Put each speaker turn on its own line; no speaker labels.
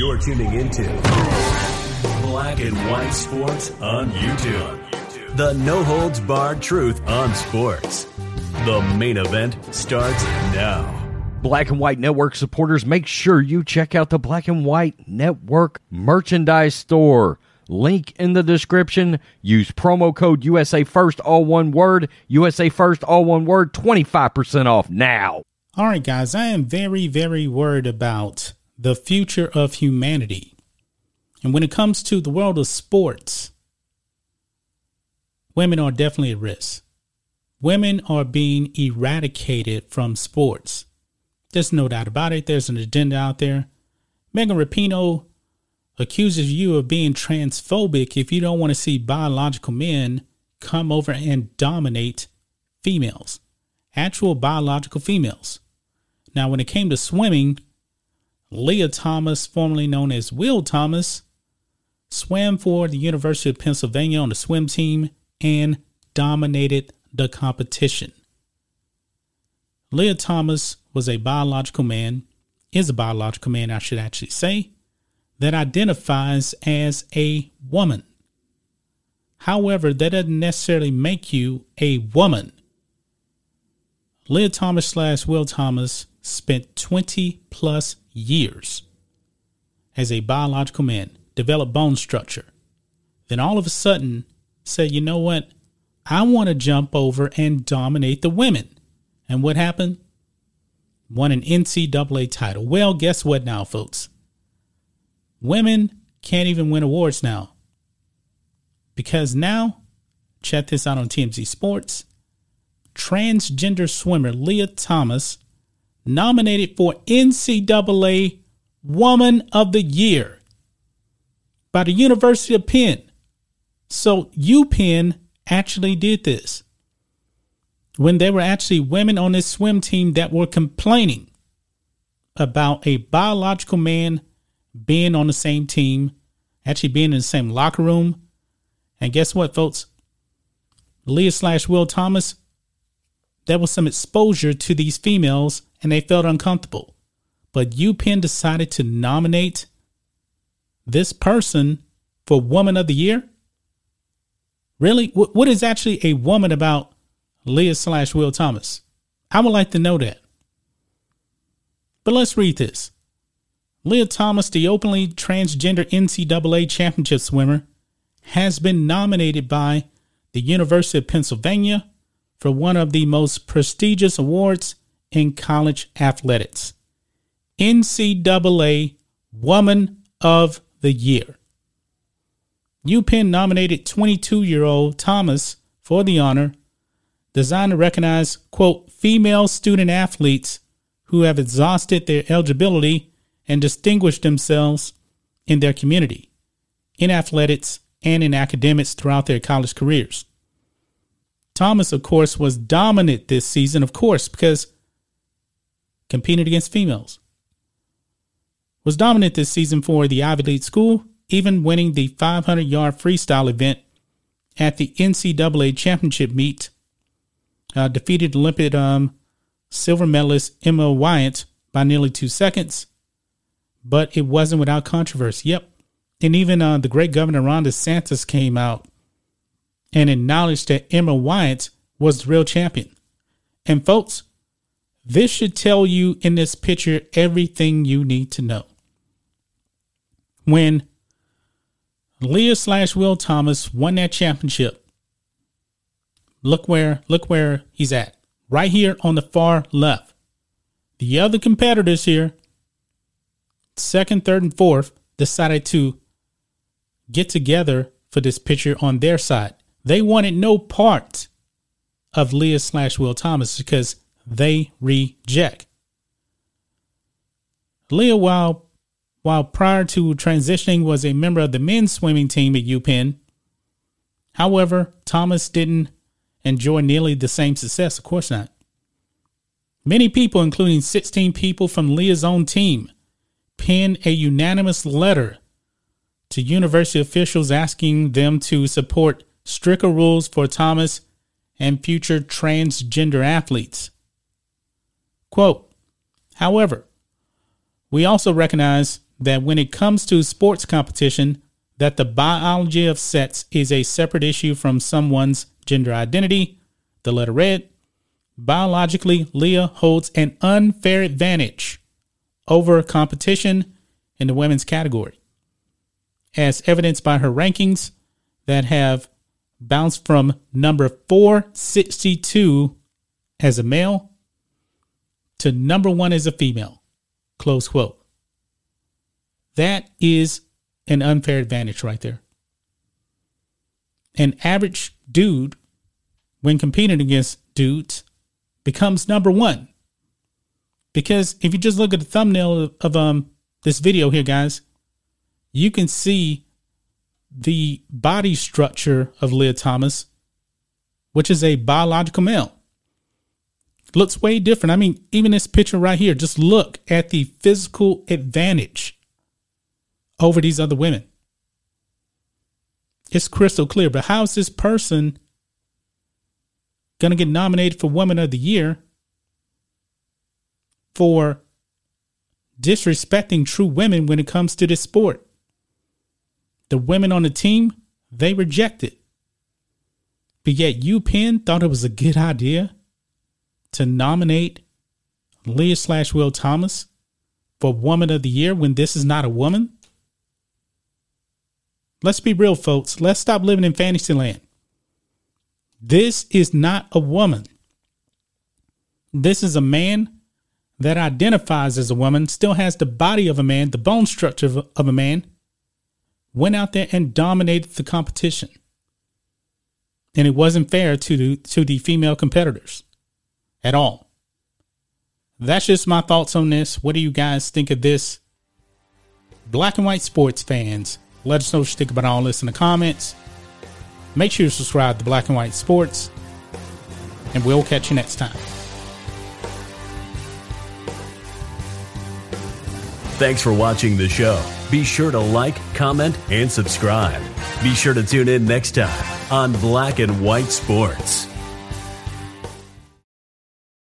You're tuning into Black and White Sports on YouTube. The no holds barred truth on sports. The main event starts now.
Black and White Network supporters, make sure you check out the Black and White Network merchandise store. Link in the description. Use promo code USA First, all one word. USA First, all one word. 25% off now.
All right, guys, I am very, very worried about the future of humanity. And when it comes to the world of sports, women are definitely at risk. Women are being eradicated from sports. There's no doubt about it. There's an agenda out there. Megan Rapinoe accuses you of being transphobic if you don't want to see biological men come over and dominate females, actual biological females. Now, when it came to swimming, Lia Thomas, formerly known as Will Thomas, swam for the University of Pennsylvania on the swim team and dominated the competition. Lia Thomas was a biological man, is a biological man, I should actually say, that identifies as a woman. However, that doesn't necessarily make you a woman. Lia Thomas slash Will Thomas spent 20 plus years as a biological man, developed bone structure. Then all of a sudden said, you know what? I want to jump over and dominate the women. And what happened? Won an NCAA title. Well, guess what now, folks? Women can't even win awards now. Because now, check this out on TMZ Sports. Transgender swimmer Lia Thomas nominated for NCAA Woman of the Year by the University of Penn. So UPenn actually did this when there were actually women on this swim team that were complaining about a biological man being on the same team, actually being in the same locker room. And guess what, folks? Lia slash Will Thomas, there was some exposure to these females and they felt uncomfortable. But UPenn decided to nominate this person for Woman of the Year? Really? What is actually a woman about Lia slash Will Thomas? I would like to know that. But let's read this. Lia Thomas, the openly transgender NCAA championship swimmer, has been nominated by the University of Pennsylvania for one of the most prestigious awards in college athletics NCAA Woman of the Year. UPenn nominated 22 year old Thomas for the honor, designed to recognize, quote, female student athletes who have exhausted their eligibility and distinguished themselves in their community, in athletics, and in academics throughout their college careers. Thomas, of course, was dominant this season, of course, because competing against females. Was dominant this season for the Ivy League school, even winning the 500 yard freestyle event at the NCAA championship meet. Uh, defeated Olympic um, silver medalist Emma Weyant by nearly two seconds, but it wasn't without controversy. Yep. And even uh, the great governor Ron DeSantis came out and acknowledged that Emma Weyant was the real champion. And folks, this should tell you in this picture everything you need to know. When Lia slash Will Thomas won that championship, look where look where he's at. Right here on the far left. The other competitors here, second, third, and fourth, decided to get together for this picture on their side. They wanted no part of Lia slash Will Thomas because they reject. Lia, while while prior to transitioning was a member of the men's swimming team at UPenn. However, Thomas didn't enjoy nearly the same success, of course not. Many people, including 16 people from Lia's own team, penned a unanimous letter to university officials asking them to support stricter rules for Thomas and future transgender athletes. Quote, however, we also recognize that when it comes to sports competition, that the biology of sex is a separate issue from someone's gender identity. The letter read, biologically, Lia holds an unfair advantage over competition in the women's category, as evidenced by her rankings that have bounced from number 462 as a male to number one as a female. Close quote. That is an unfair advantage right there. An average dude, when competing against dudes, becomes number one. Because if you just look at the thumbnail of, um this video here, guys, you can see the body structure of Lia Thomas, which is a biological male. Looks way different. I mean, even this picture right here, just look at the physical advantage over these other women. It's crystal clear. But how is this person going to get nominated for Woman of the Year for disrespecting true women when it comes to this sport? The women on the team, they reject it. But yet, UPenn, thought it was a good idea to nominate Lia slash Will Thomas for Woman of the Year when this is not a woman? Let's be real, folks. Let's stop living in fantasy land. This is not a woman. This is a man that identifies as a woman, still has the body of a man, the bone structure of, a man, went out there and dominated the competition. And it wasn't fair to the, to the female competitors at all. That's just my thoughts on this. What do you guys think of this? Black and white sports fans, let us know what you think about all this in the comments. Make sure you subscribe to Black and White Sports, and we'll catch you next time.
Thanks for watching the show. Be sure to like, comment, and subscribe. Be sure to tune in next time on Black and White Sports.